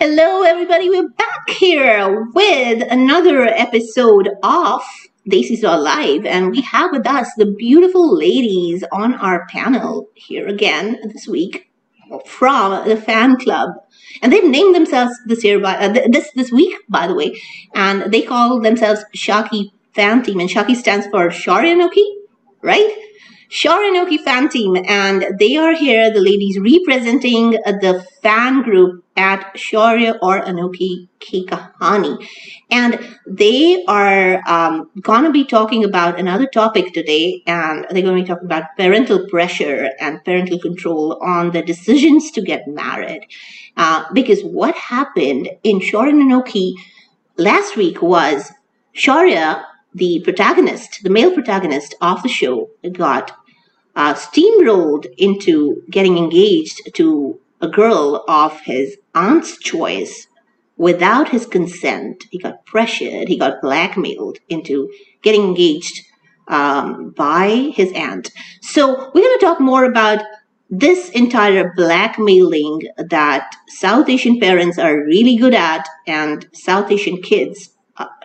Hello, everybody. We're back here with another episode of This Is Law Live, and we have with us the beautiful ladies on our panel here again this week from the fan club, and they've named themselves this year by uh, this this week, by the way, and they call themselves Shaki Fan Team, and Shaki stands for Shaurya Anokhi, right? Shaurya Anokhi fan team, and they are here, the ladies representing the fan group at Shaurya or Anokhi Kekahani. And they are um, going to be talking about another topic today, and they're going to be talking about parental pressure and parental control on the decisions to get married. Uh, because what happened in Shaurya Anokhi last week was Shaurya the protagonist, the male protagonist of the show, got uh, steamrolled into getting engaged to a girl of his aunt's choice without his consent. He got pressured, he got blackmailed into getting engaged um, by his aunt. So, we're going to talk more about this entire blackmailing that South Asian parents are really good at and South Asian kids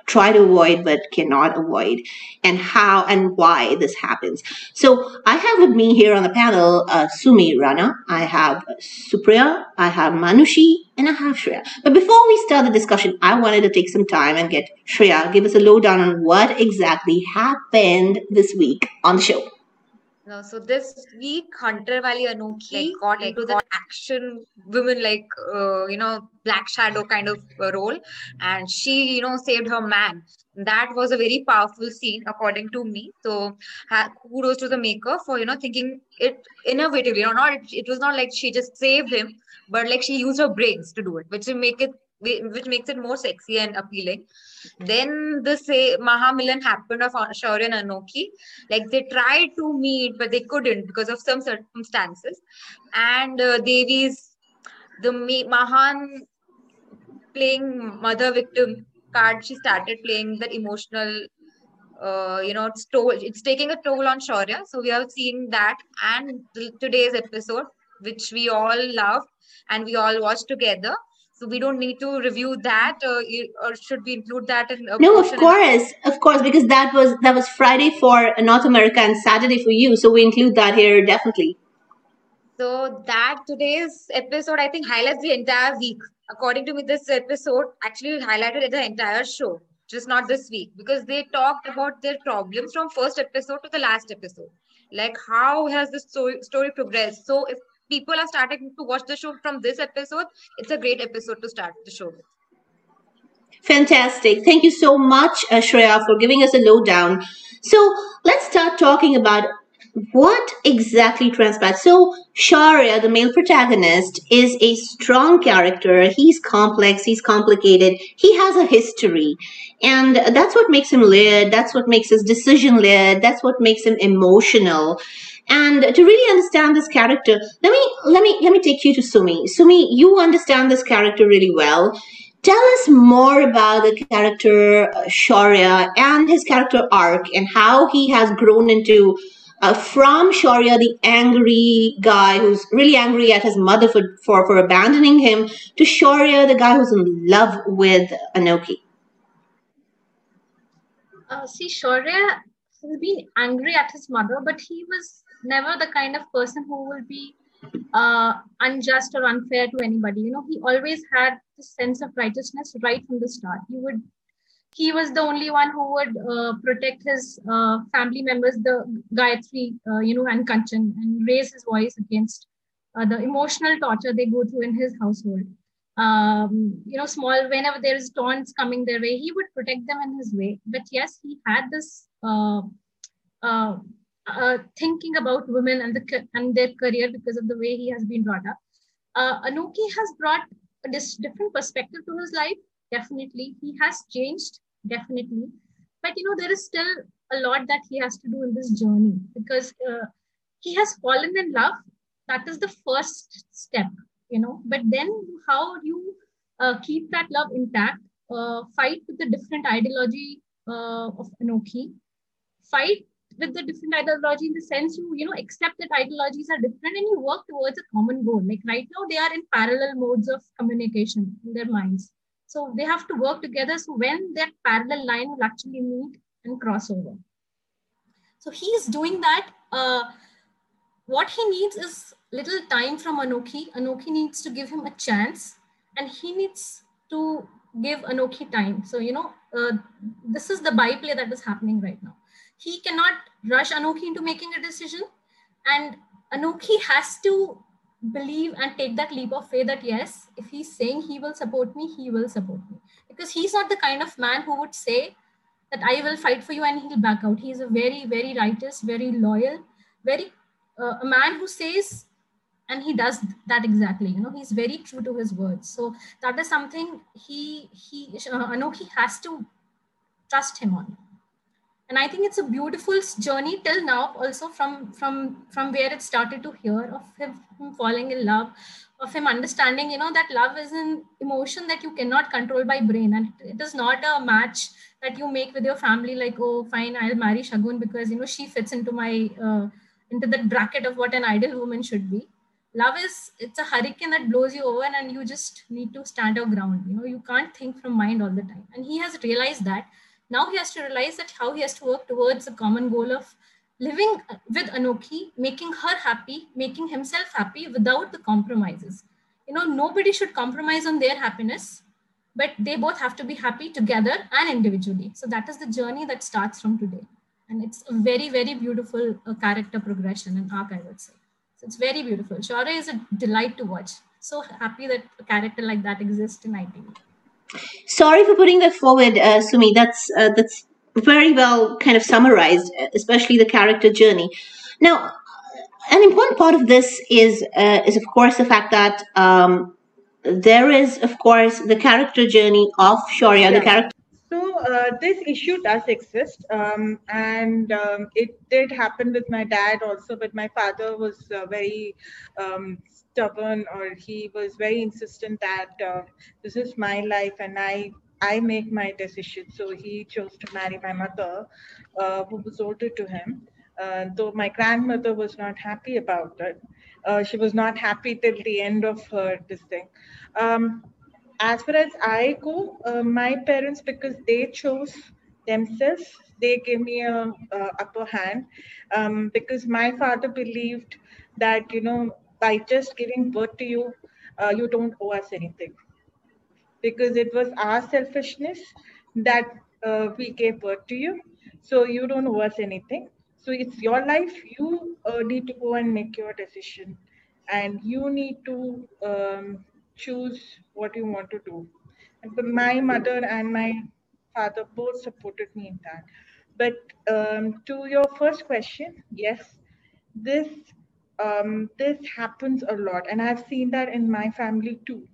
try to avoid but cannot avoid and how and why this happens. So I have with me here on the panel uh, Sumi Rana, I have Supriya, I have Manushi, and I have Shreya. But before we start the discussion, I wanted to take some time and get Shreya give us a lowdown on what exactly happened this week on the show. No, so this week Hunterwali Anokhi like, got into the action women like uh, you know Black Shadow kind of uh, role, and she you know saved her man. That was a very powerful scene according to me. So ha- kudos to the maker for you know thinking it innovatively. You know, not it was not like she just saved him, but like she used her brains to do it, which will make it which makes it more sexy and appealing. Then the say Mahamilan happened of Shaurya and Anokhi. Like they tried to meet, but they couldn't because of some circumstances. And uh, Devi's the Mahan playing mother victim card. She started playing that emotional. Uh, you know, it's toll. It's taking a toll on Shaurya. So we have seen that, and today's episode, which we all love and we all watched together so we don't need to review that uh, or should we include that in no of course of course because that was that was friday for north america and saturday for you so we include that here definitely. So that today's episode i think highlights the entire week. According to me this episode actually highlighted the entire show just not this week because they talked about their problems from first episode to the last episode. Like how has the story, story progressed? So if people are starting to watch the show from this episode, it's a great episode to start the show with. Fantastic. Thank you so much, uh, Shreya, for giving us a lowdown. So let's start talking about what exactly transpired. So Shaurya, the male protagonist, is a strong character. He's complex, he's complicated, he has a history. And that's what makes him layered, that's what makes his decision layered, that's what makes him emotional. And to really understand this character, let me let me let me take you to Sumi. Sumi, you understand this character really well. Tell us more about the character uh, Shaurya and his character arc and how he has grown into uh, from Shaurya, the angry guy who's really angry at his mother for, for, for abandoning him, to Shaurya, the guy who's in love with Anokhi. Uh, see, Shaurya has been angry at his mother, but he was never the kind of person who will be uh, unjust or unfair to anybody. You know, he always had this sense of righteousness right from the start. He would, he was the only one who would uh, protect his uh, family members, the Gayatri, uh, you know, and Kanchan, and raise his voice against uh, the emotional torture they go through in his household. Um, you know, small whenever there is taunts coming their way, he would protect them in his way. But yes, he had this. Uh, thinking about women and the and their career because of the way he has been brought up. Uh, Anokhi has brought a dis- different perspective to his life. Definitely, he has changed. Definitely, but you know there is still a lot that he has to do in this journey because uh, he has fallen in love. That is the first step, you know. But then, how you uh, keep that love intact? Uh, fight with the different ideology uh, of Anokhi. Fight with the different ideology in the sense you you know accept that ideologies are different and you work towards a common goal like right now they are in parallel modes of communication in their minds so they have to work together so when that parallel line will actually meet and cross over so he's doing that uh, what he needs is little time from Anokhi. Anokhi needs to give him a chance and he needs to give Anokhi time. So, you know, uh, this is the byplay that is happening right now. He cannot rush Anokhi into making a decision and Anokhi has to believe and take that leap of faith that yes, if he's saying he will support me, he will support me. Because he's not the kind of man who would say that I will fight for you and he'll back out. He's a very, very righteous, very loyal, very uh, a man who says and he does that exactly you know he's very true to his words so that is something he he uh, Anokhi has to trust him on and i think it's a beautiful journey till now also from from from where it started to hear of him, falling in love of him understanding you know that love is an emotion that you cannot control by brain. And it is not a match that you make with your family like oh fine i'll marry shagun because you know she fits into my uh, into that bracket of what an ideal woman should be. Love is it's a hurricane that blows you over and you just need to stand your ground you know. You can't think from mind all the time. And he has realized that now he has to realize that how he has to work towards a common goal of living with anokhi making her happy making himself happy without the compromises. You know nobody should compromise on their happiness but they both have to be happy together and individually. So that is the journey that starts from today. And it's a very very beautiful uh, character progression and arc i would say. So it's very beautiful. Shaurya is a delight to watch. So happy that a character like that exists in itv sorry for putting that forward uh, sumi that's uh, that's very well kind of summarized especially the character journey now an important part of this is uh, is of course the fact that um, there is of course the character journey of yeah. the character so uh, this issue does exist, um, and um, it did happen with my dad also. But my father was uh, very um, stubborn, or he was very insistent that uh, this is my life and I I make my decision. So he chose to marry my mother, uh, who was older to him. Uh, though my grandmother was not happy about it, uh, she was not happy till the end of her this thing. Um, as far as I go, uh, my parents, because they chose themselves, they gave me a, a upper hand um, because my father believed that, you know, by just giving birth to you, uh, you don't owe us anything. Because it was our selfishness that uh, we gave birth to you. So you don't owe us anything. So it's your life. You uh, need to go and make your decision. And you need to um, choose what you want to do. And my mother and my father both supported me in that. But um, to your first question, yes, this um, this happens a lot, and I've seen that in my family too,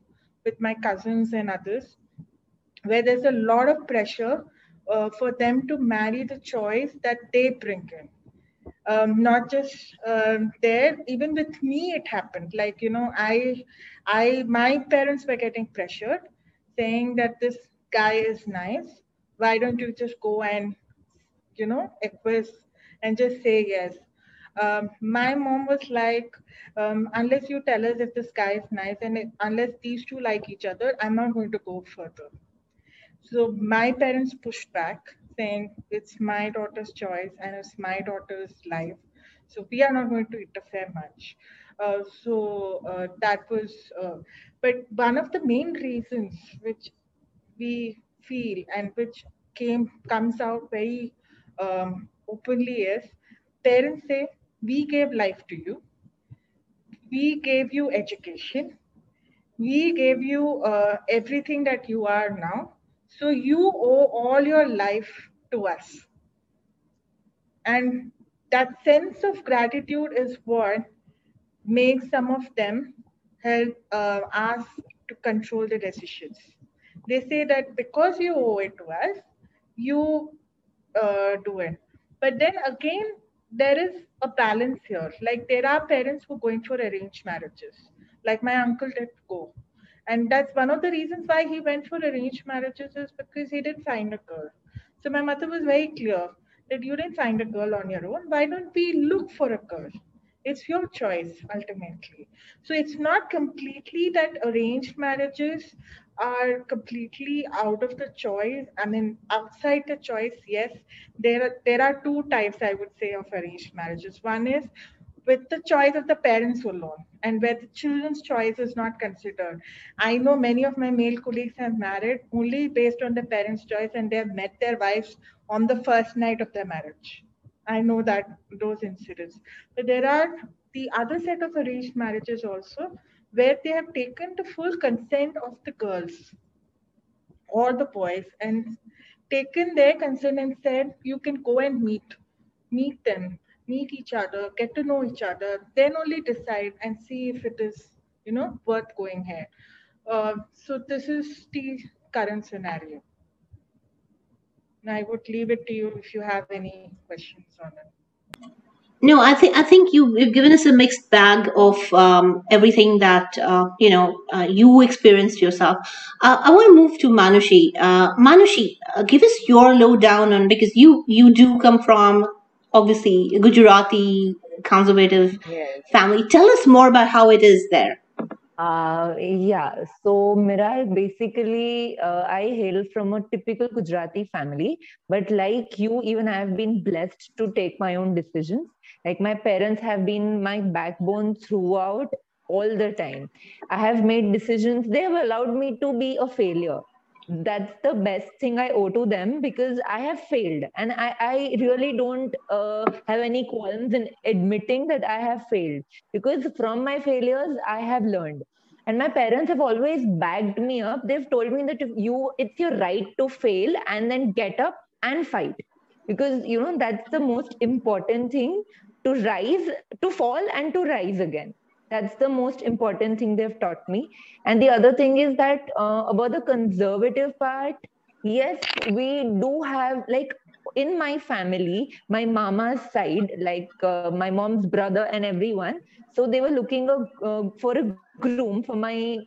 with my cousins and others, where there's a lot of pressure uh, for them to marry the choice that they bring in. Um, not just um, there even with me it happened. Like you know i i my parents were getting pressured saying that this guy is nice. Why don't you just go and you know acquest and just say yes um, my mom was like um, unless you tell us if the sky is nice and it, unless these two like each other i'm not going to go further so my parents pushed back saying it's my daughter's choice and it's my daughter's life. So we are not going to interfere much. Uh, so uh, that was, uh, but one of the main reasons which we feel and which came comes out very um, openly is parents say we gave life to you, we gave you education, we gave you uh, everything that you are now. So you owe all your life to us. And that sense of gratitude is what makes some of them help uh, us to control the decisions. They say that because you owe it to us, you uh, do it. But then again, there is a balance here. Like there are parents who are going for arranged marriages. Like my uncle did go. And that's one of the reasons why he went for arranged marriages is because he didn't find a girl. So my mother was very clear that you didn't find a girl on your own. Why don't we look for a girl? It's your choice ultimately. So it's not completely that arranged marriages are completely out of the choice. I mean, outside the choice, yes, there are there are two types I would say of arranged marriages. One is with the choice of the parents alone and where the children's choice is not considered. I know many of my male colleagues have married only based on the parents' choice and they have met their wives on the first night of their marriage. I know that those incidents. But there are the other set of arranged marriages also where they have taken the full consent of the girls or the boys and taken their consent and said you can go and meet meet them meet each other get to know each other then only decide and see if it is you know worth going here uh, so this is the current scenario. And i would leave it to you if you have any questions on it no, I think I think you, have given us a mixed bag of um, everything that uh, you know uh, you experienced yourself. Uh, I want to move to Manushi. Uh, Manushi, uh, give us your lowdown on because you you do come from obviously a Gujarati conservative yes. family. Tell us more about how it is there. Uh, yeah, so Miral, basically, uh, I hail from a typical Gujarati family, but like you, even I have been blessed to take my own decisions. Like my parents have been my backbone throughout all the time. I have made decisions, they have allowed me to be a failure. That's the best thing I owe to them because I have failed. And I, I really don't uh, have any qualms in admitting that I have failed because from my failures, I have learned and my parents have always backed me up they've told me that you it's your right to fail and then get up and fight because you know that's the most important thing to rise, to fall, and to rise again. That's the most important thing they've taught me. And the other thing is that uh, about the conservative part, yes, we do have like in my family, my mama's side, like uh, my mom's brother and everyone. So they were looking a, uh, for a groom for my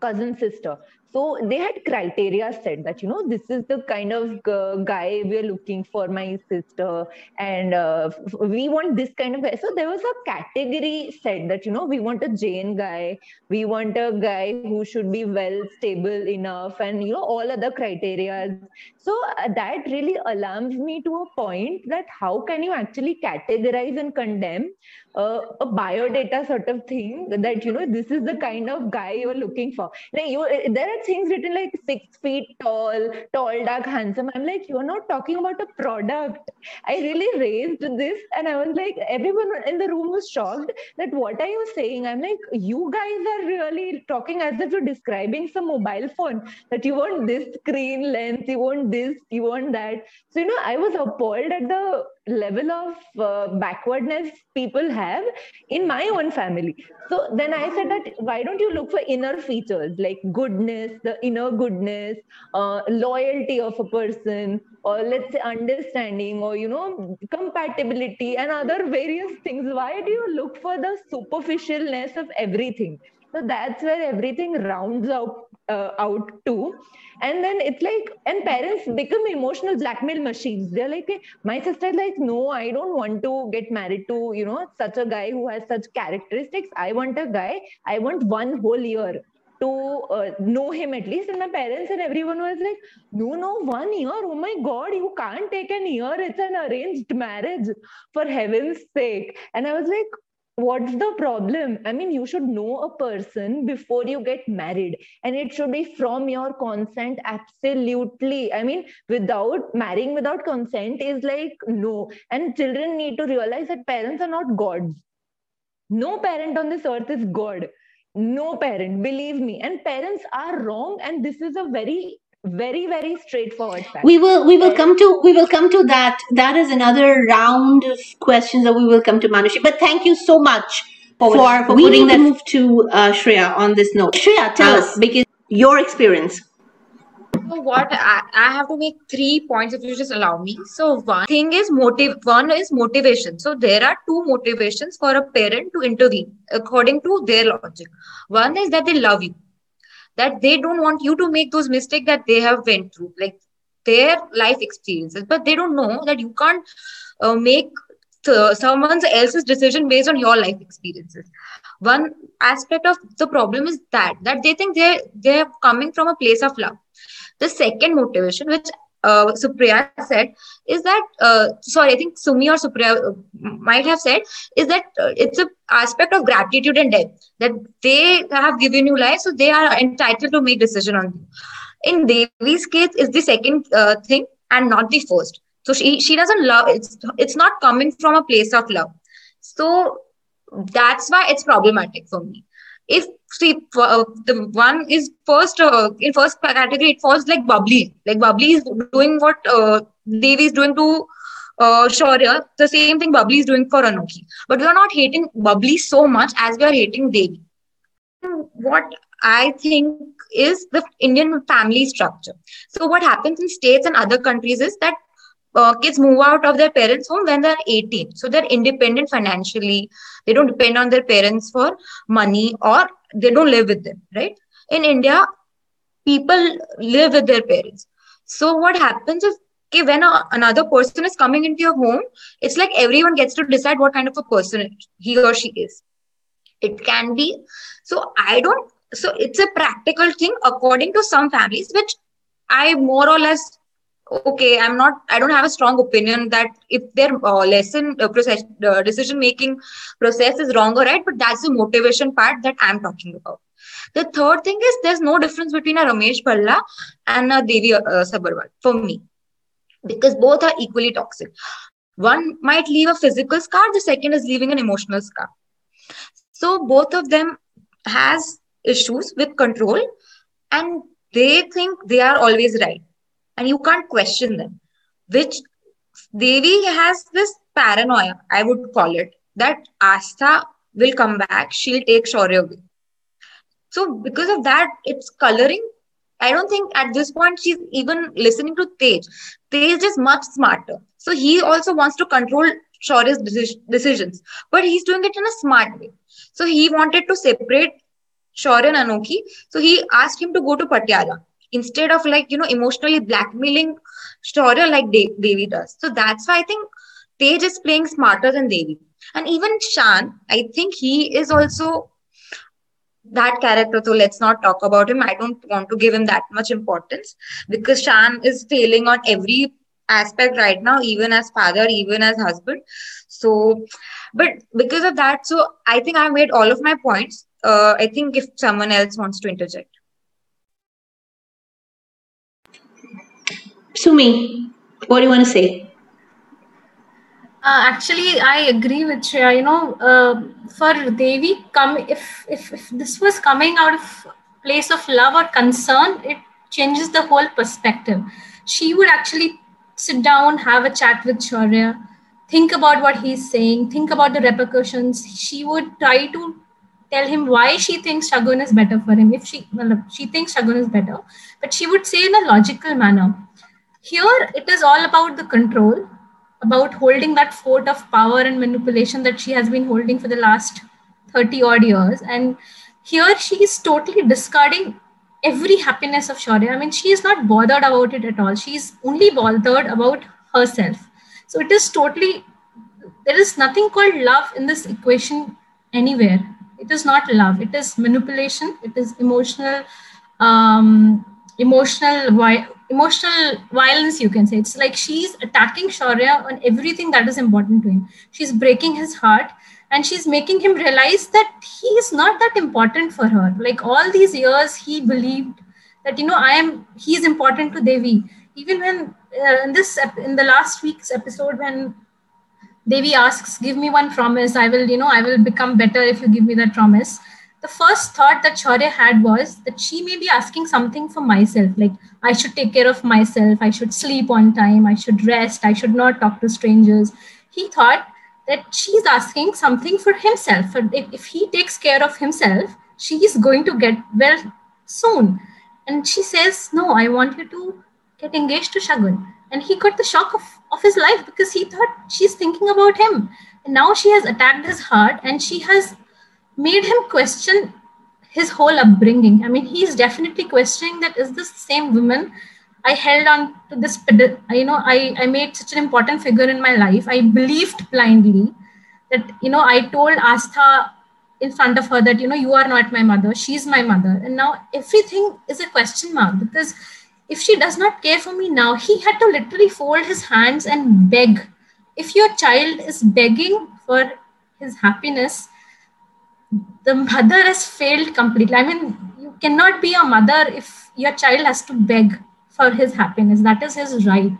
cousin sister so they had criteria said that you know this is the kind of uh, guy we're looking for my sister and uh, we want this kind of guy. So there was a category said that you know we want a jain guy. We want a guy who should be well stable enough and you know all other criteria. So uh, that really alarms me to a point that how can you actually categorize and condemn uh, a biodata sort of thing that you know this is the kind of guy you're looking for. Like you there are things written like six feet tall tall dark handsome. I'm like you're not talking about a product. I really raised this and i was like everyone in the room was shocked that what are you saying? I'm like you guys are really talking as if you're describing some mobile phone that you want this screen length you want this you want that. So you know i was appalled at the level of uh, backwardness people have in my own family. So then i said that why don't you look for inner features like goodness the inner goodness uh, loyalty of a person or let's say understanding or you know compatibility and other various things? Why do you look for the superficialness of everything so that's where everything rounds out uh, out to. And then it's like and parents become emotional blackmail machines. They're like my sister like no i don't want to get married to you know such a guy who has such characteristics. I want a guy. I want one whole year to uh, know him at least. And my parents and everyone was like no no one year? Oh my god you can't take an year. It's an arranged marriage for heaven's sake. And i was like what's the problem? I mean you should know a person before you get married and it should be from your consent absolutely. I mean without marrying without consent is like no. And children need to realize that parents are not gods. No parent on this earth is god. No parent believe me. And parents are wrong and this is a very very very straightforward fact. we will we will come to we will come to that. That is another round of questions that we will come to manushi. But thank you so much for, for we putting that move to uh, shreya on this note. Shreya tell uh, us. because your experience. So what? I, I have to make three points if you just allow me. So one thing is motive one is motivation. So there are two motivations for a parent to intervene according to their logic. One is that they love you that they don't want you to make those mistakes that they have went through like their life experiences, but they don't know that you can't uh, make uh, someone else's decision based on your life experiences. One aspect of the problem is that that they think they're they're coming from a place of love. The second motivation, which uh, Supriya said is that uh, sorry, I think Sumi or Supriya uh, might have said is that uh, it's a aspect of gratitude and death that they have given you life, so they are entitled to make decision on you. In Devi's case, is the second uh, thing and not the first. So she she doesn't love it's it's not coming from a place of love. So that's why it's problematic for me if see uh, the one is first uh, in first category it falls like bubbly like bubbly is doing what uh, devi is doing to uh, the same thing Bubbly is doing for Anokhi. But we are not hating Bubbly so much as we are hating Devi. What I think is the Indian family structure. So, what happens in states and other countries is that uh, kids move out of their parents' home when they're 18. So they're independent financially. They don't depend on their parents for money or they don't live with them, right? In India, people live with their parents. So what happens is okay, when a, another person is coming into your home, it's like everyone gets to decide what kind of a person he or she is. It can be. So I don't, so it's a practical thing according to some families, which I more or less okay i'm not i don't have a strong opinion that if their uh, lesson uh, process uh, decision making process is wrong or right but that's the motivation part that i'm talking about. The third thing is there's no difference between a ramesh bhalla and a devi uh, sabharwal for me because both are equally toxic. One might leave a physical scar the second is leaving an emotional scar. So both of them has issues with control and they think they are always right and you can't question them. Which devi has this paranoia i would call it that astha will come back. She'll take shaurya away. So because of that it's coloring. I don't think at this point she's even listening to tej. Tej is much smarter. So he also wants to control shaurya's decisions. But he's doing it in a smart way. So he wanted to separate shaurya and anokhi so he asked him to go to patiala instead of like you know emotionally blackmailing Shaurya like De- Devi does. So that's why I think Tej is playing smarter than Devi. And even Shan, I think he is also that character. So let's not talk about him. I don't want to give him that much importance because Shan is failing on every aspect right now, even as father, even as husband. So, but because of that, so I think I made all of my points. Uh, I think if someone else wants to interject. Sumi, what do you want to say? Uh, actually, I agree with Shreya. You know, uh, for Devi, come if, if if this was coming out of place of love or concern, it changes the whole perspective. She would actually sit down, have a chat with Shaurya, think about what he's saying, think about the repercussions. She would try to tell him why she thinks Shagun is better for him. If she well, she thinks Shagun is better, but she would say in a logical manner here, it is all about the control, about holding that fort of power and manipulation that she has been holding for the last 30 odd years. And here she is totally discarding every happiness of Shaurya. I mean, she is not bothered about it at all. She's only bothered about herself. So it is totally, there is nothing called love in this equation anywhere. It is not love. It is manipulation. It is emotional, um, emotional emotional violence you can say. It's like she's attacking shaurya on everything that is important to him. She's breaking his heart and she's making him realize that he is not that important for her. Like all these years he believed that you know i am he is important to devi. Even when uh, in this in the last week's episode when devi asks give me one promise. I will you know i will become better if you give me that promise the first thought that Shaurya had was that she may be asking something for myself, like I should take care of myself, I should sleep on time, I should rest, I should not talk to strangers. He thought that she's asking something for himself. If, he takes care of himself, she is going to get well soon. And she says, No, I want you to get engaged to Shagun. And he got the shock of, of his life because he thought she's thinking about him. And now she has attacked his heart and she has made him question his whole upbringing. I mean, he's definitely questioning that is this same woman I held on to this, you know, I, I made such an important figure in my life. I believed blindly that, you know, I told Astha in front of her that, you know, you are not my mother, she's my mother. And now everything is a question mark because if she does not care for me now, he had to literally fold his hands and beg. If your child is begging for his happiness, the mother has failed completely. I mean, you cannot be a mother if your child has to beg for his happiness. That is his right.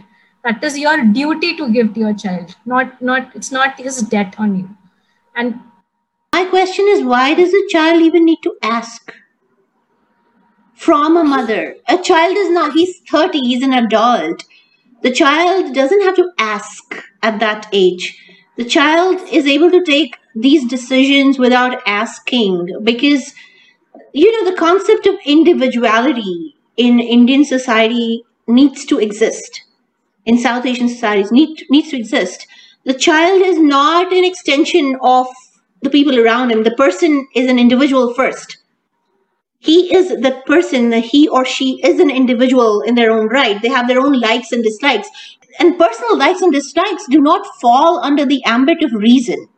That is your duty to give to your child. Not not it's not his debt on you. And my question is why does a child even need to ask from a mother? A child is not he's 30 he's an adult. The child doesn't have to ask at that age. The child is able to take these decisions without asking because you know the concept of individuality in Indian society needs to exist, in South Asian societies need, needs to exist. The child is not an extension of the people around him. The person is an individual first. He is the person, he or she is an individual in their own right. They have their own likes and dislikes. And personal likes and dislikes do not fall under the ambit of reason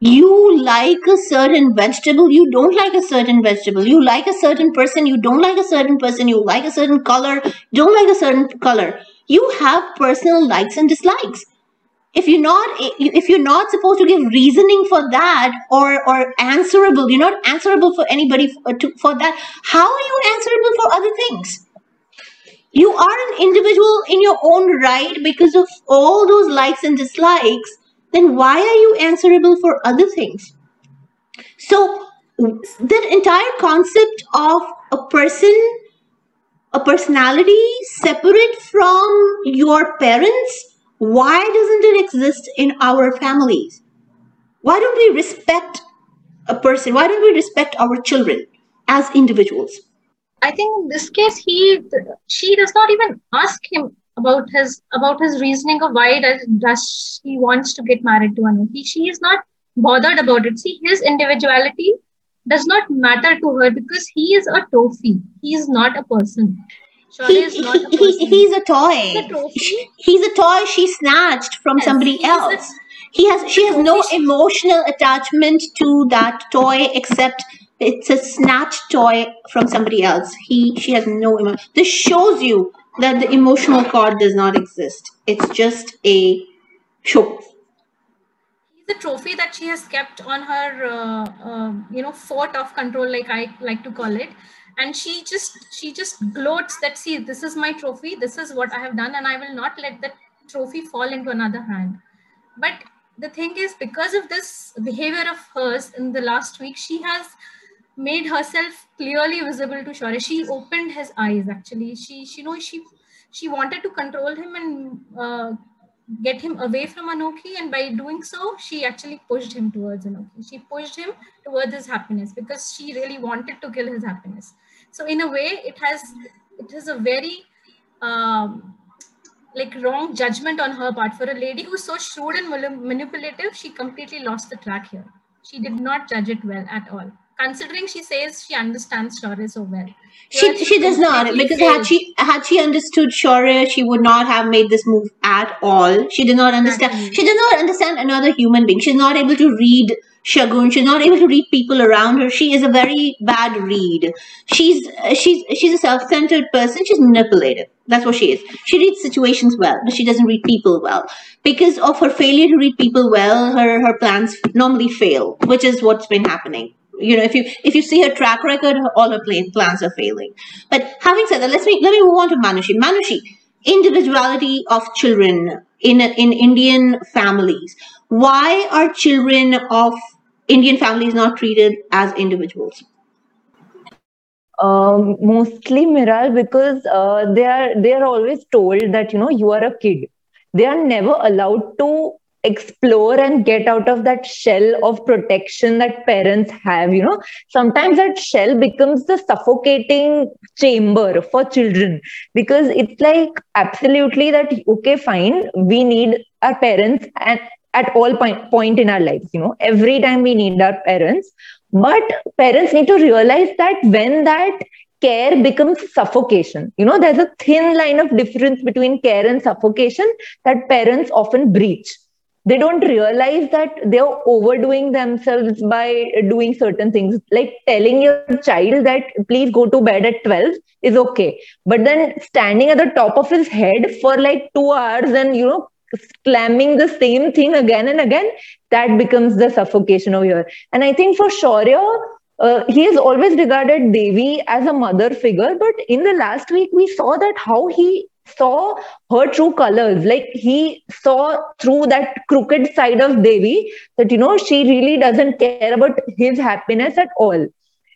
you like a certain vegetable, you don't like a certain vegetable. You like a certain person, you don't like a certain person. You like a certain color, don't like a certain color. You have personal likes and dislikes. If you're not, if you're not supposed to give reasoning for that or or answerable, you're not answerable for anybody for, to, for that. How are you answerable for other things? You are an individual in your own right because of all those likes and dislikes then why are you answerable for other things? So, the entire concept of a person, a personality separate from your parents, why doesn't it exist in our families? Why don't we respect a person? Why don't we respect our children as individuals? I think in this case, he she does not even ask him about his about his reasoning of why does, does he wants to get married to Anokhi. She is not bothered about it. See, his individuality does not matter to her because he is a trophy. He is not a person. He, is not a person. He, he's a toy. He's a, trophy. he's a toy she snatched from yes, somebody else. A, he has she has no emotional attachment to that toy except it's a snatched toy from somebody else. He she has no emotion. This shows you that the emotional cord does not exist. It's just a show. A trophy that she has kept on her, uh, uh, you know, fort of control, like I like to call it. And she just she just gloats that see this is my trophy, this is what I have done, and I will not let that trophy fall into another hand. But the thing is, because of this behavior of hers in the last week, she has made herself clearly visible to Shaurya. She opened his eyes. Actually, she she know she she wanted to control him and uh, get him away from Anokhi, and by doing so, she actually pushed him towards Anokhi. She pushed him towards his happiness because she really wanted to kill his happiness. So in a way, it has it is a very um, like wrong judgment on her part for a lady who's so shrewd and manipulative. She completely lost the track here. She did not judge it well at all considering she says she understands Shaurya so well. She, she does not because had she had she understood Shaurya, she would not have made this move at all. She did not understand. Exactly. She did not understand another human being. She's not able to read Shagun. She's not able to read people around her. She is a very bad read. She's she's she's a self-centered person. She's manipulative. That's what she is. She reads situations well, but she doesn't read people well. Because of her failure to read people well, her her plans normally fail, which is what's been happening you know if you if you see her track record all her plans are failing. But having said that let's me let me move on to manushi. Manushi individuality of children in in indian families. Why are children of indian families not treated as individuals? Um, mostly Miral because uh, they are they are always told that you know you are a kid. They are never allowed to explore and get out of that shell of protection that parents have you know sometimes that shell becomes the suffocating chamber for children because it's like absolutely that okay fine we need our parents and at all point, point in our lives you know every time we need our parents but parents need to realize that when that care becomes suffocation. You know, there's a thin line of difference between care and suffocation that parents often breach. They don't realize that they're overdoing themselves by doing certain things. Like telling your child that please go to bed at 12 is okay. But then standing at the top of his head for like two hours and, you know, slamming the same thing again and again, that becomes the suffocation over here. And I think for Shaurya, uh, he has always regarded Devi as a mother figure, but in the last week we saw that how he saw her true colors. Like he saw through that crooked side of Devi that you know she really doesn't care about his happiness at all.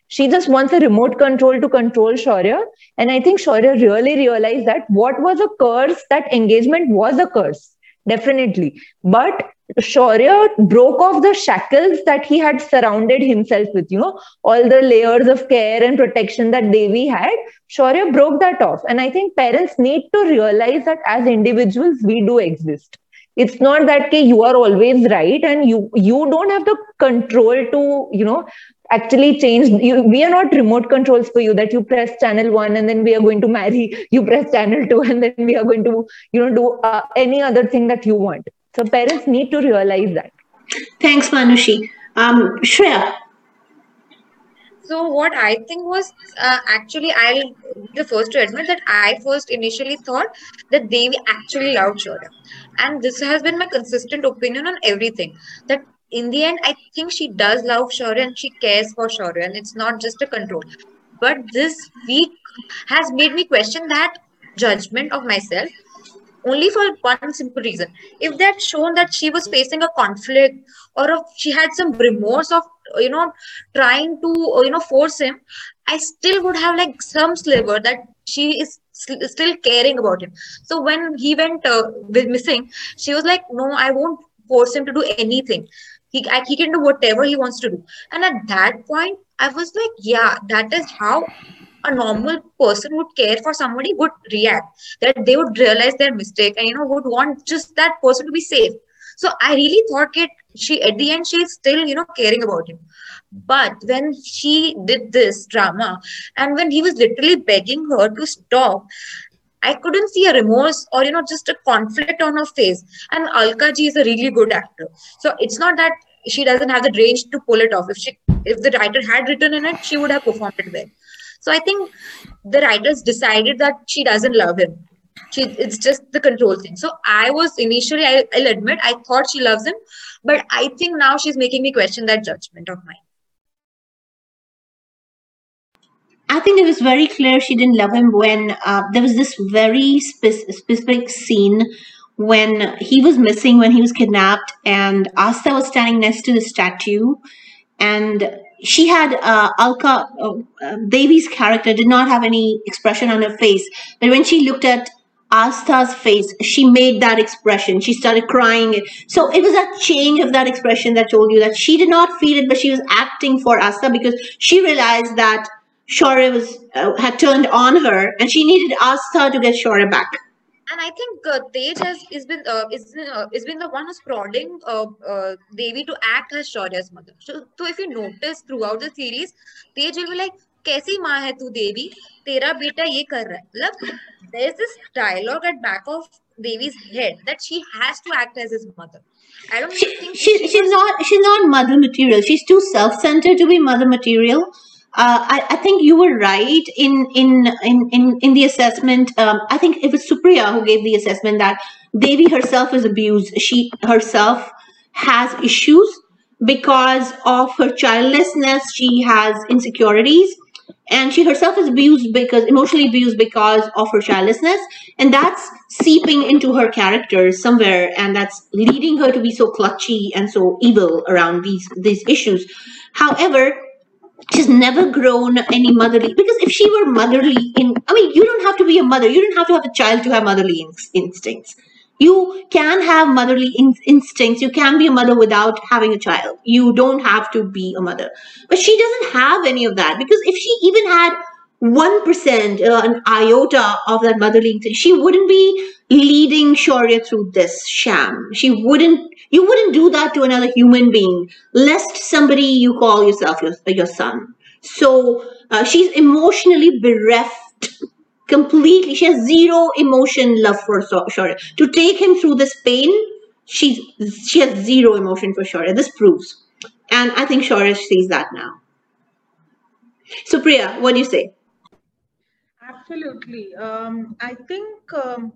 She just wants a remote control to control Shaurya. And I think Shaurya really realized that what was a curse, that engagement was a curse definitely. But Shaurya broke off the shackles that he had surrounded himself with, you know, all the layers of care and protection that Devi had. Shaurya broke that off. And I think parents need to realize that as individuals, we do exist. It's not that okay, you are always right and you you don't have the control to, you know, actually change you, we are not remote controls for you that you press channel 1 and then we are going to marry you press channel 2 and then we are going to you know do uh, any other thing that you want so parents need to realize that thanks manushi um shreya so what i think was uh, actually i'll be the first to admit that i first initially thought that devi actually loved Shaurya. and this has been my consistent opinion on everything that in the end, I think she does love Shaurya and she cares for Shaurya, and it's not just a control. But this week has made me question that judgment of myself only for one simple reason. If they had shown that she was facing a conflict or if she had some remorse of, you know, trying to, you know, force him, I still would have like some sliver that she is still caring about him. So when he went uh, missing, she was like, no, I won't force him to do anything he, he can do whatever he wants to do and at that point i was like yeah that is how a normal person would care for somebody would react that they would realize their mistake and you know would want just that person to be safe so i really thought it she at the end she's still you know caring about him but when she did this drama and when he was literally begging her to stop I couldn't see a remorse or you know just a conflict on her face. And Alka Ji is a really good actor, so it's not that she doesn't have the range to pull it off. If she, if the writer had written in it, she would have performed it well. So I think the writers decided that she doesn't love him. She, it's just the control thing. So I was initially, I, I'll admit, I thought she loves him, but I think now she's making me question that judgment of mine. I think it was very clear she didn't love him when uh, there was this very spe- specific scene when he was missing, when he was kidnapped, and Astha was standing next to the statue, and she had uh, Alka uh, uh, Devi's character did not have any expression on her face, but when she looked at Astha's face, she made that expression. She started crying. So it was that change of that expression that told you that she did not feel it, but she was acting for Astha because she realized that Shaurya was uh, had turned on her, and she needed Astha to get Shaurya back And I think uh, Tej has is been uh, is uh, is been the one who's prodding uh, uh, Devi to act as Shaurya's mother. So, so if you notice throughout the series, Tej will be like, "कैसी माँ है तू देवी? तेरा बेटा ये कर रहा है." Like, there's this dialogue at back of Devi's head that she has to act as his mother. I don't she, think she, she she's not she's not mother material. She's too self-centered to be mother material uh, I, I, think you were right in in in in, in the assessment. Um, I think it was Supriya who gave the assessment that Devi herself is abused. She herself has issues because of her childlessness. She has insecurities, and she herself is abused because emotionally abused because of her childlessness, and that's seeping into her character somewhere, and that's leading her to be so clutchy and so evil around these these issues. However she's never grown any motherly because if she were motherly in i mean you don't have to be a mother you don't have to have a child to have motherly in- instincts. You can have motherly in- instincts you can be a mother without having a child. You don't have to be a mother. But she doesn't have any of that because if she even had 1% uh, an iota of that motherly instinct she wouldn't be leading shaurya through this sham she wouldn't you wouldn't do that to another human being, lest somebody you call yourself your, your son. So uh, she's emotionally bereft completely. She has zero emotion love for Shaurya. To take him through this pain, she's she has zero emotion for Shaurya. This proves. And I think Shaurya sees that now. So Priya, what do you say? Absolutely. Um, I think um,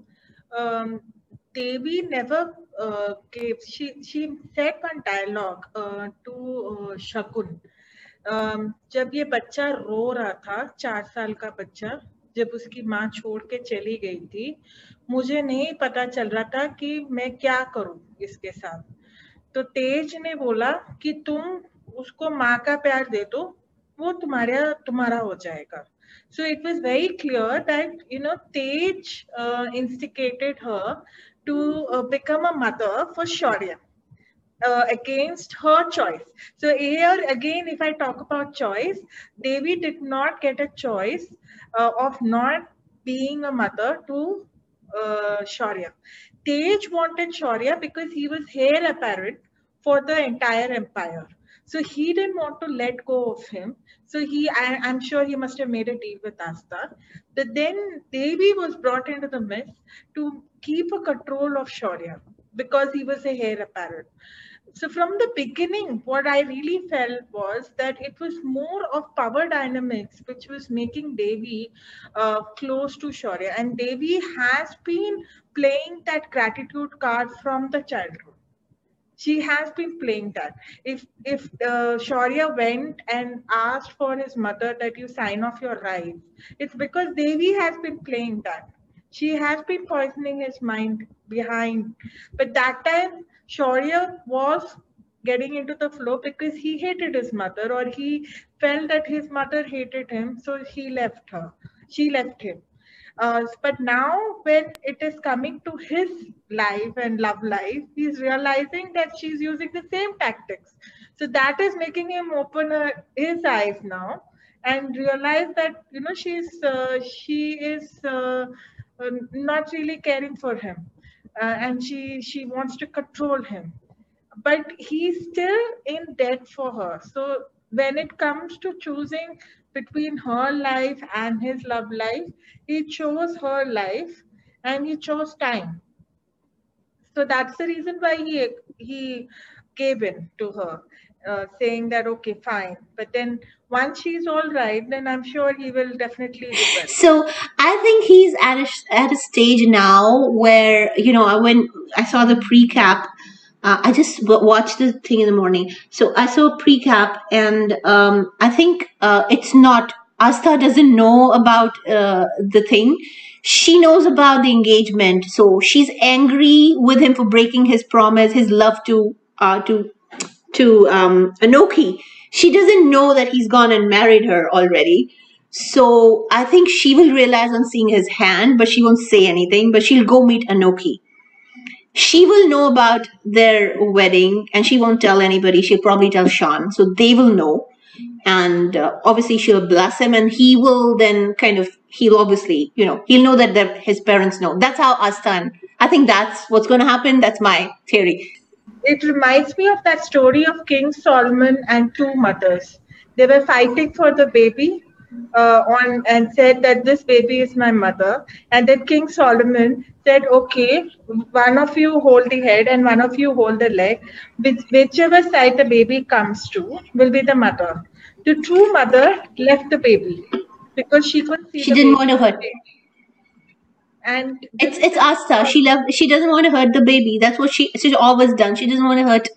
um, Devi never uh, gave. She she said one dialogue uh, to uh, Shakun. Um, जब ये बच्चा रो रहा था चार साल का बच्चा जब उसकी माँ छोड़ के चली गई थी मुझे नहीं पता चल रहा था कि मैं क्या करूँ इसके साथ तो तेज ने बोला कि तुम उसको माँ का प्यार दे दो वो तुम्हारा तुम्हारा हो जाएगा so it was very clear that you know Tej uh, instigated her to uh, become a mother for Shaurya. Uh, against her choice. So here again, if I talk about choice, Devi did not get a choice uh, of not being a mother to uh, Shaurya. Tej wanted Shaurya because he was heir apparent for the entire empire. So he didn't want to let go of him. So he, I, am sure he must have made a deal with Astha. But then Devi was brought into the mix to keep a control of Shaurya because he was a heir apparent. So from the beginning, what I really felt was that it was more of power dynamics which was making Devi uh, close to Shaurya. And Devi has been playing that gratitude card from the childhood she has been playing that. If if uh, Shaurya went and asked for his mother that you sign off your rights, it's because Devi has been playing that. She has been poisoning his mind behind. But that time, Shaurya was getting into the flow because he hated his mother or he felt that his mother hated him, so he left her. She left him. Uh, but now, when it is coming to his life and love life, he's realizing that she's using the same tactics. So that is making him open uh, his eyes now and realize that you know she's uh, she is uh, uh, not really caring for him, and she she wants to control him. But he's still in debt for her. So when it comes to choosing between her life and his love life, he chose her life and he chose time. So that's the reason why he he gave in to her, uh, saying that okay, fine. But then once she's all right, then I'm sure he will definitely. So I think he's at a at a stage now where you know when I saw the pre-cap uh, I just watched the thing in the morning. So I saw a pre-cap, and um, I think uh, it's not. Astha doesn't know about uh, the thing. She knows about the engagement, so she's angry with him for breaking his promise, his love to uh, to to um, Anokhi. She doesn't know that he's gone and married her already. So I think she will realize on seeing his hand, but she won't say anything. But she'll go meet Anokhi she will know about their wedding and she won't tell anybody. She'll probably tell Sean. So they will know. And uh, obviously she'll bless him and he will then kind of, he'll obviously, you know, he'll know that his parents know. That's how Astan, I think that's what's going to happen. That's my theory. It reminds me of that story of King Solomon and two mothers. They were fighting for the baby uh, on and said that this baby is my mother. And then King Solomon said, okay, one of you hold the head and one of you hold the leg. Which, whichever side the baby comes to will be the mother. The true mother left the baby because she could see. She didn't want to hurt. And it's it's Astha. She loved. She doesn't want to hurt the baby. That's what she she's always done. She doesn't want to hurt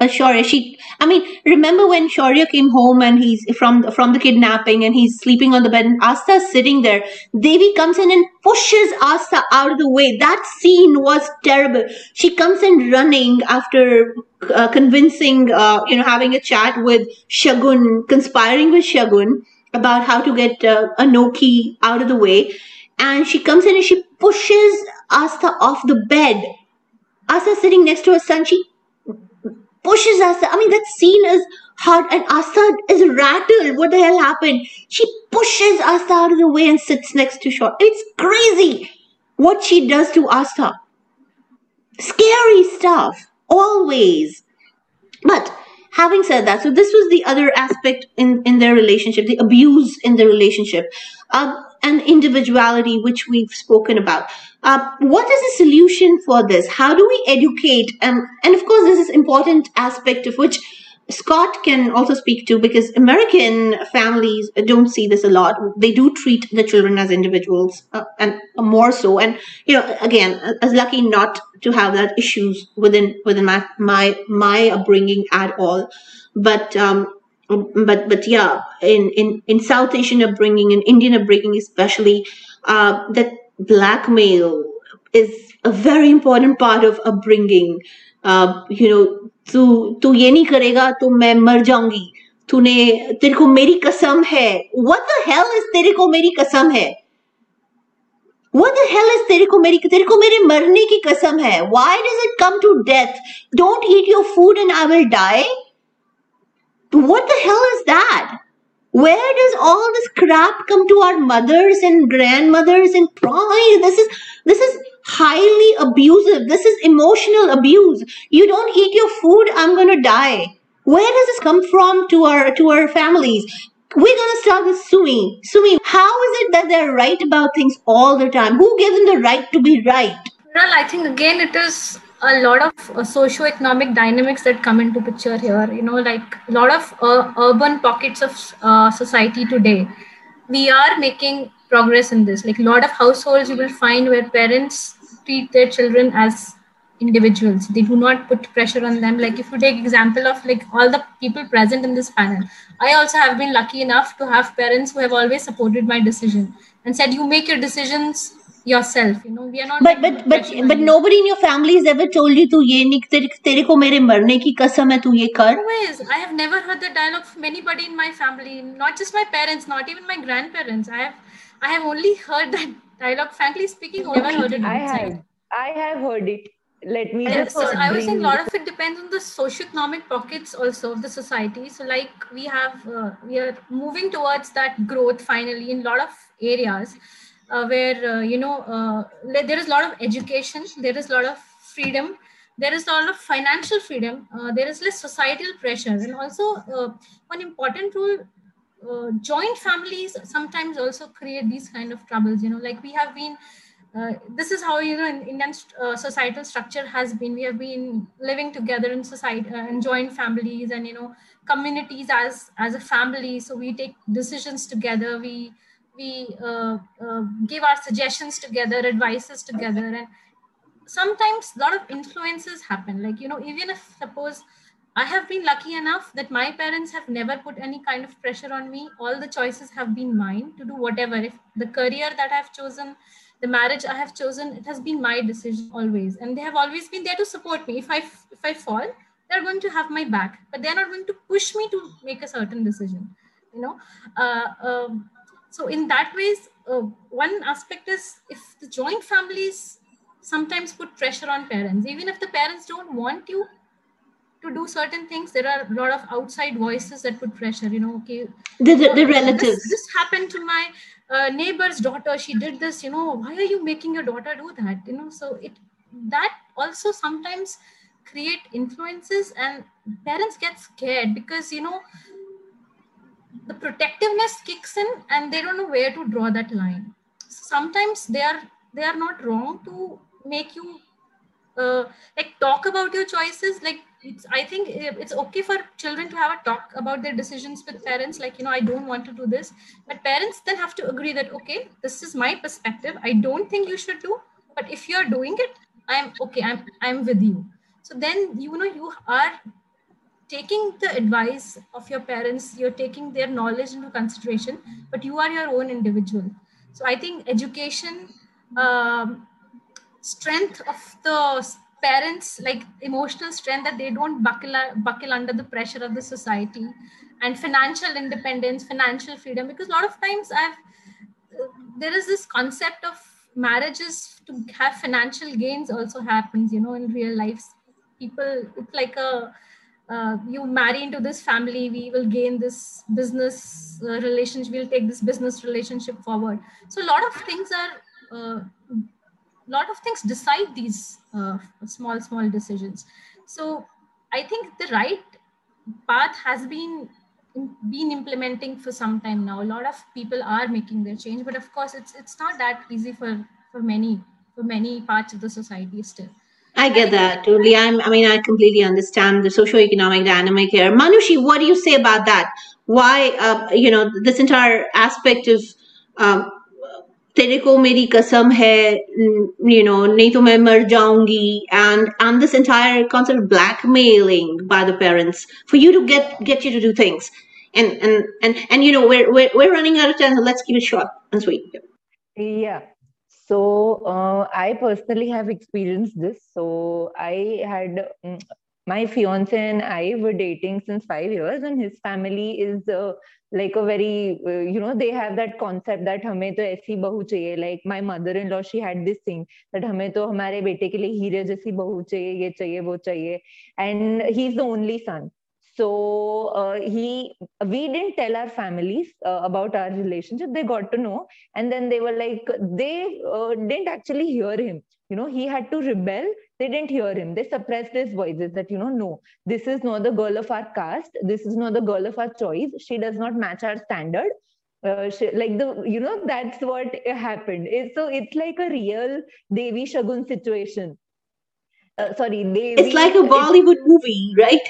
uh. She, I mean, remember when Shaurya came home and he's from from the kidnapping and he's sleeping on the bed and Astha's sitting there. Devi comes in and pushes Astha out of the way. That scene was terrible. She comes in running after uh, convincing, uh, you know, having a chat with Shagun, conspiring with Shagun about how to get uh, Anokhi out of the way. And she comes in and she pushes Astha off the bed. Astha sitting next to her son. She pushes Astha. I mean, that scene is hard, and Astha is rattled. What the hell happened? She pushes Astha out of the way and sits next to Shaun. It's crazy what she does to Astha. Scary stuff, always. But having said that, so this was the other aspect in, in their relationship, the abuse in the relationship, uh, and individuality, which we've spoken about. Uh, what is the solution for this? How do we educate? Um, and of course, this is important aspect of which Scott can also speak to because American families don't see this a lot. They do treat the children as individuals uh, and more so. And you know, again, as lucky not to have that issues within within my my my upbringing at all. But um, but but yeah, in in in South Asian upbringing, in Indian upbringing especially, uh, that blackmail is a very important part of upbringing. Uh, you know, तू तू ये नहीं करेगा तो मैं मर जाऊंगी तूने तेरे को मेरी कसम है what the hell is तेरे को मेरी कसम है What the hell is तेरे को मेरी तेरे को मेरे मरने की कसम है Why does it come to death? Don't eat your food and I will die. What the hell is that? Where does all this crap come to our mothers and grandmothers and pride? This is this is highly abusive. This is emotional abuse. You don't eat your food, I'm gonna die. Where does this come from to our to our families? We're gonna start with Sumi. Sumi, how is it that they're right about things all the time? Who gave them the right to be right? Well, I think again it is a lot of uh, socio-economic dynamics that come into picture here. You know, like a lot of uh, urban pockets of uh, society today. We are making progress in this. Like a lot of households you will find where parents treat their children as individuals they do not put pressure on them like if you take example of like all the people present in this panel i also have been lucky enough to have parents who have always supported my decision and said you make your decisions yourself you know we are not but but but but nobody in your family has ever told you to ye nahi tere, tere ko mere marne ki kasam hai tu ye kar always i have never heard the dialogue from anybody in my family not just my parents not even my grandparents. I have i have only heard that dialogue. Frankly speaking never heard it i have. I have heard it. Let me just so i was saying a lot of it depends on the socioeconomic pockets also of the society. So like we have uh, we are moving towards that growth finally in a lot of areas uh, where uh, you know uh, there is a lot of education there is a lot of freedom there is a lot of financial freedom uh, there is less societal pressure and also uh, one important rule joint families sometimes also create these kind of troubles you know like we have been uh, this is how you know in Indian uh, societal structure has been. We have been living together in society uh, in joint families and you know communities as as a family. So we take decisions together. We we uh, uh, give our suggestions together, advices together, and sometimes a lot of influences happen. Like you know, even if suppose I have been lucky enough that my parents have never put any kind of pressure on me. All the choices have been mine to do whatever. If the career that I've chosen the marriage i have chosen it has been my decision always and they have always been there to support me if i if i fall they're going to have my back but they're not going to push me to make a certain decision you know uh, um, so in that ways uh, one aspect is if the joint families sometimes put pressure on parents. Even if the parents don't want you to do certain things there are a lot of outside voices that put pressure you know okay. The, the, the relatives this, this happened to my uh, neighbor's daughter. She did this you know. Why are you making your daughter do that? You know so it that also sometimes create influences and parents get scared because you know the protectiveness kicks in and they don't know where to draw that line. Sometimes they are they are not wrong to make you uh, like talk about your choices. Like it's i think it's okay for children to have a talk about their decisions with parents like you know i don't want to do this. But parents then have to agree that okay this is my perspective. I don't think you should do but if you're doing it i'm okay. I'm i'm with you. So then you know you are taking the advice of your parents you're taking their knowledge into consideration but you are your own individual. So i think education um, strength of the parents like emotional strength that they don't buckle buckle under the pressure of the society and financial independence financial freedom because a lot of times i've there is this concept of marriages to have financial gains also happens you know in real life. People it's like a uh, you marry into this family we will gain this business uh, relationship we'll take this business relationship forward so a lot of things are uh, lot of things decide these uh, small small decisions so i think the right path has been been implementing for some time now. A lot of people are making their change, but of course, it's it's not that easy for for many for many parts of the society still. I get that totally. I'm, I mean, I completely understand the socio-economic dynamic here. Manushi, what do you say about that? Why, uh, you know, this entire aspect of um, तेरे को मेरी कसम है you know नहीं तो मैं मर जाऊंगी and and this entire concept of blackmailing by the parents for you to get get you to do things and and and and you know we're we're, we're running out of time so let's keep it short and sweet yeah so uh, i personally have experienced this so i had um, my fiance and I were dating since five years, and his family is uh, like a very, uh, you know, they have that concept that हमें तो ऐसी बहू चाहिए. Like my mother-in-law, she had this thing that हमें तो हमारे बेटे के लिए हीरे जैसी बहू चाहिए, ये चाहिए, वो चाहिए. And he's the only son. So uh, he, we didn't tell our families uh, about our relationship. They got to know, and then they were like, they uh, didn't actually hear him. You know, he had to rebel. They didn't hear him. They suppressed his voices that you know no this is not the girl of our caste. This is not the girl of our choice. She does not match our standard. Uh, she, like the you know that's what happened. It, so it's like a real devi shagun situation. Uh, sorry devi, it's like a bollywood movie right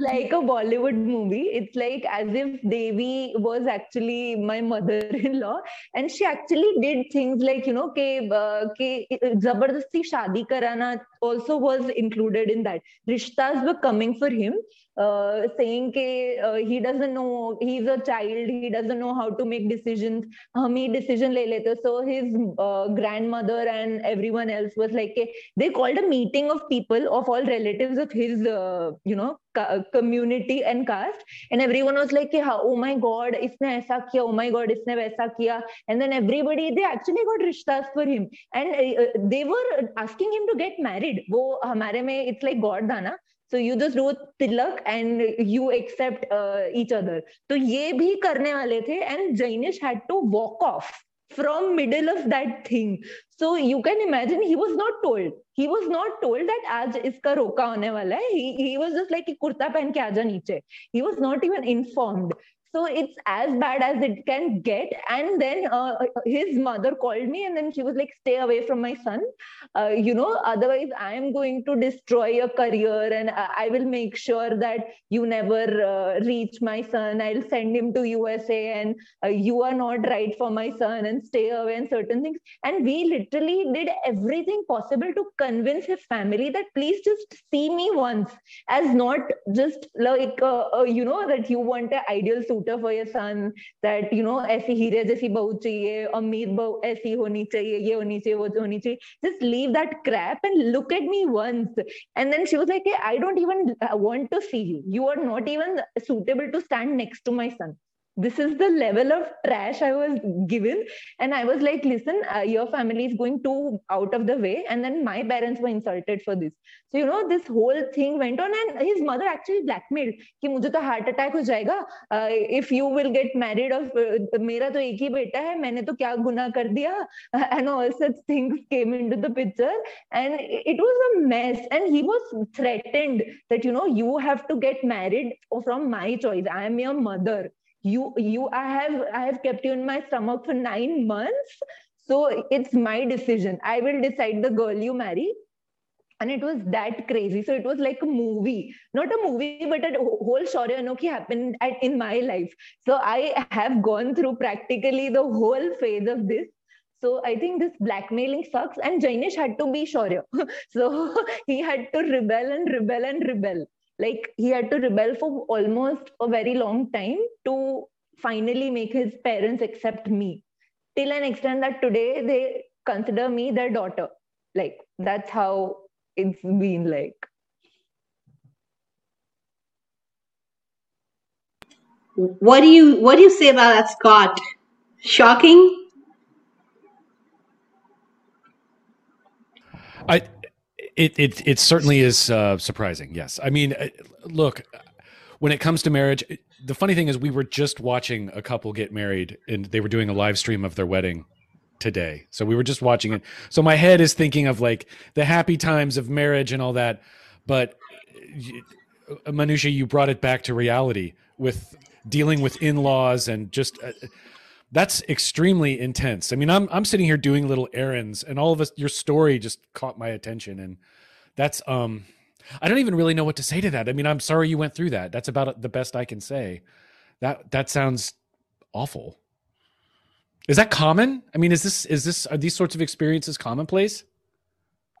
like a Bollywood movie. It's like as if Devi was actually my mother-in-law, and she actually did things like you know, ke, uh, ke, zabardasti shadi karana also was included in that. Rishtas were coming for him, uh, saying that uh, he doesn't know he's a child he doesn't know how to make decisions. Hum hi decision le lete. So his uh, grandmother and everyone else was like they called a meeting of people of all relatives of his uh, you know community and caste. And everyone was like oh my god isne aisa kiya oh my god isne waisa kiya. And then everybody they actually got rishtas for him. And uh, they were asking him to get married. Wo mein it's like god dana so you just do tilak and you accept uh, other तो ये भी करने वाले थे and Jainish had to walk off from middle of that thing so you can imagine he was not told he was not told that आज इसका रोका होने वाला है he, he was just like kurta पहन के आजा नीचे he was not even informed so it's as bad as it can get. And then uh, his mother called me and then she was like stay away from my son. Uh, you know otherwise i am going to destroy your career and i will make sure that you never uh, reach my son. I'll send him to usa and uh, you are not right for my son and stay away and certain things. And we literally did everything possible to convince his family that please just see me once as not just like uh, uh, you know that you want an ideal suitor for your son that you know ऐसी हीरे जैसी बहू चाहिए, अमीर बहू ऐसी होनी चाहिए, ये होनी चाहिए, वो होनी चाहिए। Just leave that crap and look at me once and then she was like I don't even want to see you you are not even suitable to stand next to my son this is the level of trash i was given and i was like listen uh, your family is going too out of the way and then my parents were insulted for this so you know this whole thing went on and his mother actually blackmailed कि मुझे तो heart attack हो जाएगा if you will get married of मेरा तो एक ही बेटा है मैंने तो क्या गुनाह कर दिया and all such things came into the picture and it was a mess and he was threatened that you know you have to get married from my choice i am your mother you you i have i have kept you in my stomach for nine months. So it's my decision. I will decide the girl you marry. And it was that crazy. So it was like a movie not a movie but a whole Shaurya Anokhi happened at, in my life. So i have gone through practically the whole phase of this. So I think this blackmailing sucks, and Jainish had to be Shaurya. so he had to rebel and rebel and rebel like he had to rebel for almost a very long time to finally make his parents accept me. Till an extent that today they consider me their daughter. Like that's how it's been like. What do you what do you say about that scott? Shocking? I it it it certainly is uh, surprising. Yes, I mean, uh, look, when it comes to marriage, the funny thing is, we were just watching a couple get married, and they were doing a live stream of their wedding today. So we were just watching it. So my head is thinking of like the happy times of marriage and all that, but uh, Manushi, you brought it back to reality with dealing with in-laws and just uh, that's extremely intense. I mean, I'm I'm sitting here doing little errands, and all of us, your story just caught my attention, and that's um, I don't even really know what to say to that. I mean, I'm sorry you went through that. That's about the best I can say. That that sounds awful. Is that common? I mean, is this is this are these sorts of experiences commonplace?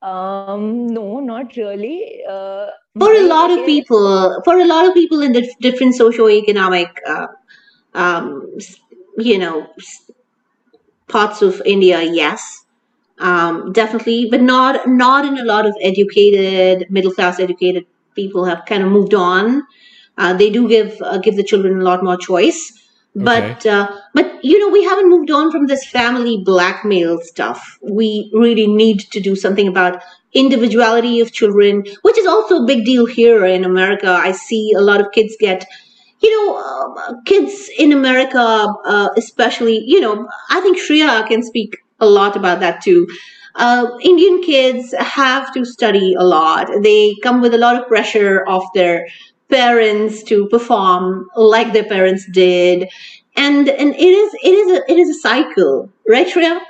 Um, no, not really. Uh, for a lot of people, for a lot of people in the different socioeconomic, uh, um, you know, parts of India, yes, um, definitely, but not not in a lot of educated, middle class educated people have kind of moved on. Uh, they do give uh, give the children a lot more choice but okay. uh, but you know we haven't moved on from this family blackmail stuff we really need to do something about individuality of children which is also a big deal here in america i see a lot of kids get you know uh, kids in america uh, especially you know i think shreya can speak a lot about that too. Uh, indian kids have to study a lot. They come with a lot of pressure of their parents to perform like their parents did. And and it is it is a it is a cycle. Right Shreya?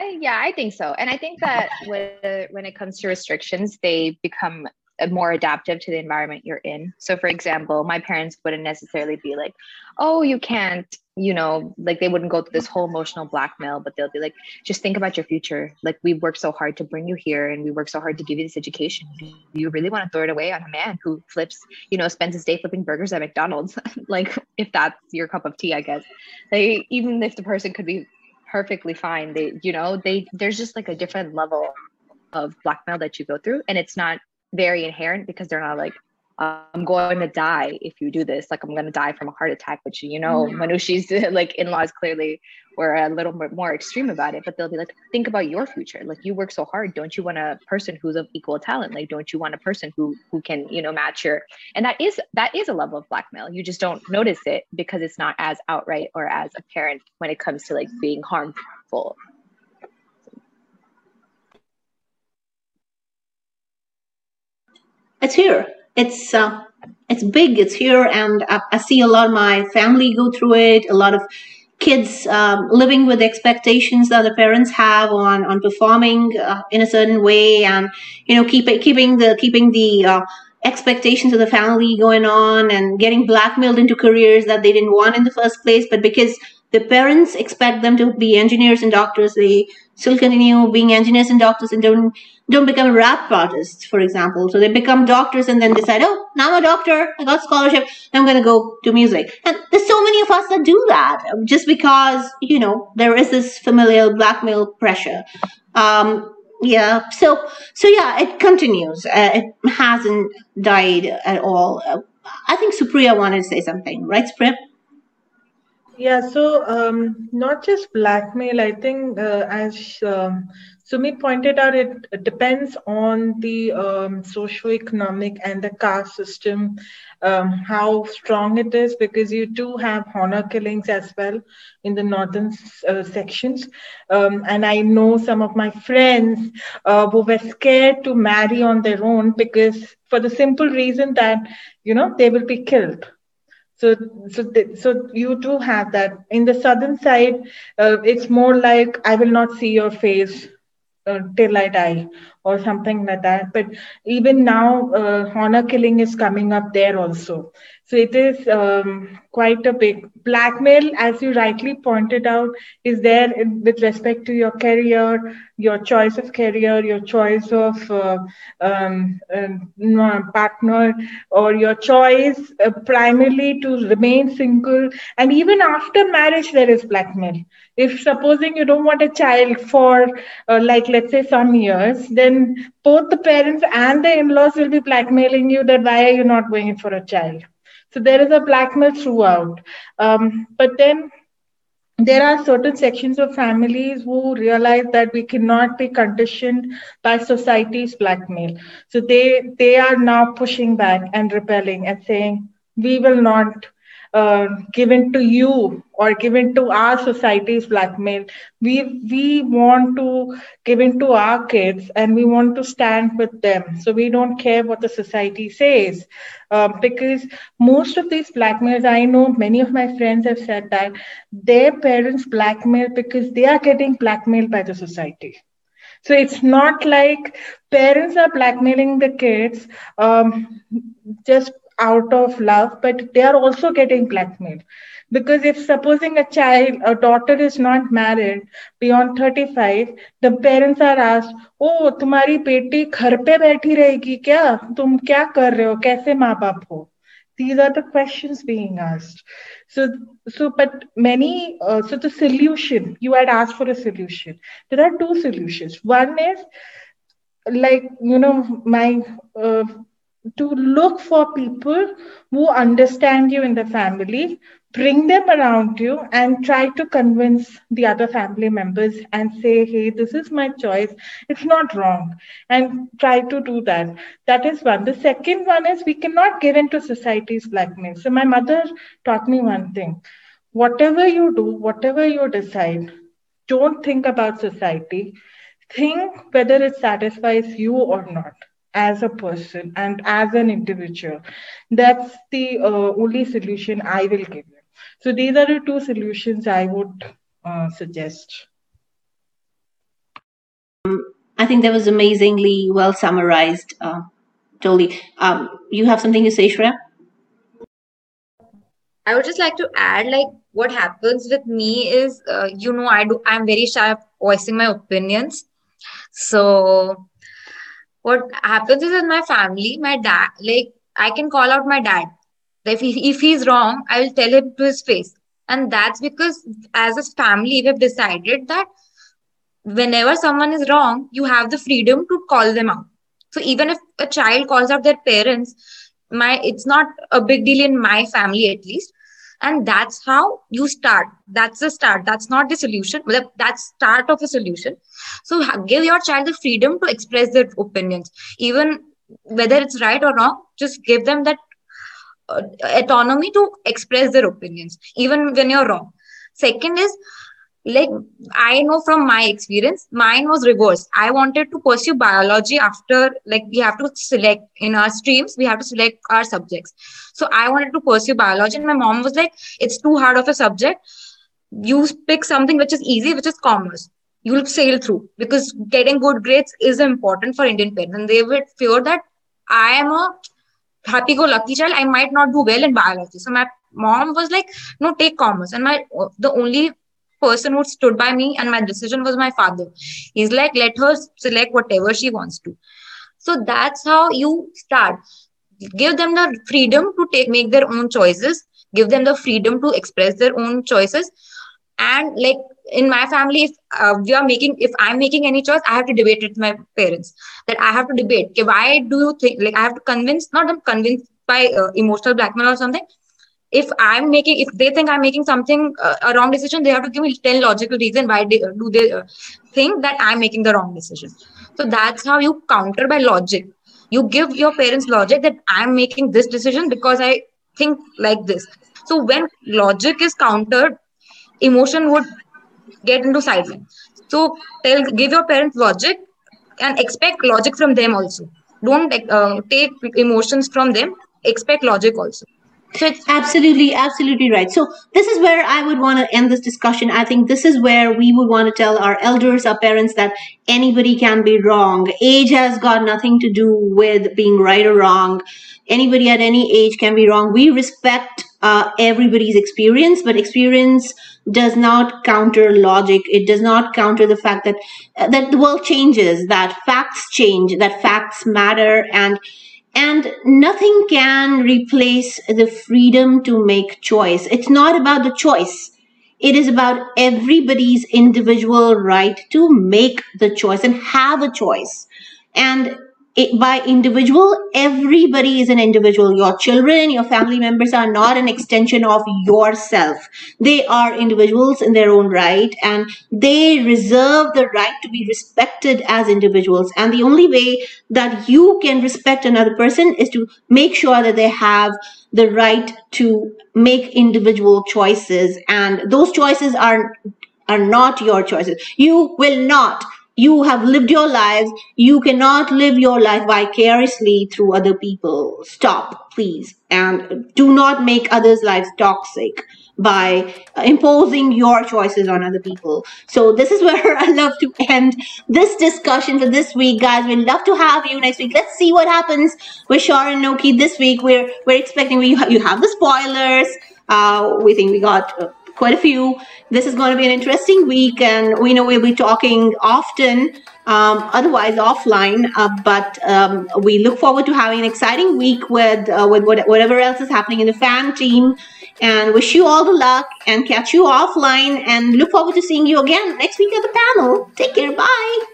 Uh, yeah i think so. And i think that when, when it comes to restrictions they become more adaptive to the environment you're in. So, for example, my parents wouldn't necessarily be like, oh, you can't, you know, like they wouldn't go through this whole emotional blackmail, but they'll be like, just think about your future. Like, we worked so hard to bring you here and we worked so hard to give you this education. You really want to throw it away on a man who flips, you know, spends his day flipping burgers at McDonald's. like, if that's your cup of tea, I guess. They, even if the person could be perfectly fine, they, you know, they, there's just like a different level of blackmail that you go through. And it's not very inherent because they're not like I'm going to die if you do this. Like I'm going to die from a heart attack, which you know, mm-hmm. Manushi's like in-laws clearly were a little bit more extreme about it. But they'll be like, think about your future. Like you work so hard. Don't you want a person who's of equal talent? Like don't you want a person who who can you know match your? And that is that is a level of blackmail. You just don't notice it because it's not as outright or as apparent when it comes to like being harmful it's here. It's uh, it's big. It's here, and I, I, see a lot of my family go through it. A lot of kids um, living with expectations that the parents have on on performing uh, in a certain way, and you know, keep keeping the keeping the uh, expectations of the family going on, and getting blackmailed into careers that they didn't want in the first place, but because the parents expect them to be engineers and doctors, they still continue being engineers and doctors and don't don't become rap artists, for example. So they become doctors and then decide, oh, now I'm a doctor, I got scholarship, I'm going to go do music. And there's so many of us that do that just because, you know, there is this familial blackmail pressure. Um, yeah, so, so yeah, it continues. Uh, it hasn't died at all. Uh, I think Supriya wanted to say something, right, Supriya? Yeah, so um, not just blackmail, I think uh, as um, pointed out, it, depends on the um, socioeconomic and the caste system, um, how strong it is, because you do have honor killings as well in the northern uh, sections. Um, and I know some of my friends uh, who were scared to marry on their own because for the simple reason that, you know, they will be killed. So, so, th- so you do have that. In the southern side, uh, it's more like I will not see your face uh, till I die or something like that. But even now, uh, honor killing is coming up there also. So it is um, quite a big blackmail, as you rightly pointed out, is there in, with respect to your career, your choice of career, your choice of uh, um, uh, partner, or your choice uh, primarily to remain single. And even after marriage, there is blackmail. If supposing you don't want a child for, uh, like, let's say, some years, then both the parents and the in-laws will be blackmailing you that why are you not going for a child so there is a blackmail throughout. Um, but then there are certain sections of families who realize that we cannot be conditioned by society's blackmail. So they they are now pushing back and rebelling and saying we will not uh, given to you or given to our society's blackmail. We we want to give in to our kids and we want to stand with them. So we don't care what the society says. Um, because most of these blackmails, I know many of my friends have said that their parents blackmail because they are getting blackmailed by the society. So it's not like parents are blackmailing the kids um, just out of love, but they are also getting blackmailed. Because if supposing a child, a daughter is not married beyond 35, the parents are asked, oh, तुम्हारी बेटी घर पे बैठी रहेगी क्या तुम क्या कर रहे हो कैसे माँ बाप हो these are the questions being asked so so but many uh, so the solution you had asked for a solution there are two solutions one is like you know my uh, to look for people who understand you in the family bring them around you and try to convince the other family members and say hey this is my choice. It's not wrong. And try to do that. That is one. The second one is we cannot give in to society's blackmail. So my mother taught me one thing. Whatever you do whatever you decide don't think about society. Think whether it satisfies you or not as a person and as an individual that's the uh, only solution i will give you so these are the two solutions I would uh, suggest. I think that was amazingly well summarized, uh, Totally. Um, you have something to say, Shreya? I would just like to add, like, what happens with me is, uh, you know, I do. I'm very shy of voicing my opinions. So, what happens is in my family, my dad, like, I can call out my dad if, he, if he's wrong, I will tell him to his face. And that's because as a family, we've decided that whenever someone is wrong, you have the freedom to call them out. So even if a child calls out their parents, my it's not a big deal in my family at least. And that's how you start. That's the start. That's not the solution, that's start of a solution. So give your child the freedom to express their opinions, even whether it's right or wrong. Just give them that uh, autonomy to express their opinions even when you're wrong second is like i know from my experience mine was reversed. I wanted to pursue biology after like we have to select in our streams we have to select our subjects. So i wanted to pursue biology and my mom was like it's too hard of a subject. You pick something which is easy which is commerce. You'll sail through. Because getting good grades is important for indian parents. And they would fear that i am a happy go lucky child. I might not do well in biology. So my mom was like no take commerce. And my the only person who stood by me and my decision was my father. He's like let her select whatever she wants to. So that's how you start. Give them the freedom to take make their own choices. Give them the freedom to express their own choices. And like in my family if uh, we are making if i'm making any choice i have to debate with my parents. That i have to debate okay, why do you think like i have to convince not i'm convinced by uh, emotional blackmail or something if i'm making if they think i'm making something uh, a wrong decision they have to give me 10 logical reason why they, do they uh, think that i'm making the wrong decision so that's how you counter by logic you give your parents logic that i'm making this decision because i think like this so when logic is countered emotion would get into sideline. So tell, give your parents logic and expect logic from them also. Don't uh, take emotions from them. Expect logic also. So it's absolutely, absolutely right. So this is where I would want to end this discussion. I think this is where we would want to tell our elders, our parents that anybody can be wrong. Age has got nothing to do with being right or wrong. Anybody at any age can be wrong. We respect uh, everybody's experience, but experience does not counter logic. It does not counter the fact that that the world changes, that facts change, that facts matter, and and nothing can replace the freedom to make choice. It's not about the choice. It is about everybody's individual right to make the choice and have a choice. And by individual, everybody is an individual. Your children, your family members are not an extension of yourself. They are individuals in their own right and they reserve the right to be respected as individuals. And the only way that you can respect another person is to make sure that they have the right to make individual choices. And those choices are, are not your choices. You will not you have lived your lives. You cannot live your life vicariously through other people. Stop, please. And do not make others' lives toxic by imposing your choices on other people. So this is where I love to end this discussion for this week, guys. We'd love to have you next week. Let's see what happens with Shaurya and Noki this week. We're we're expecting we you have the spoilers. Uh, we think we got. Uh, quite a few. This is going to be an interesting week, and we know we'll be talking often, um, otherwise offline. Uh, but um, we look forward to having an exciting week with uh, with whatever else is happening in the fan team, and wish you all the luck and catch you offline. And look forward to seeing you again next week at the panel. Take care. Bye.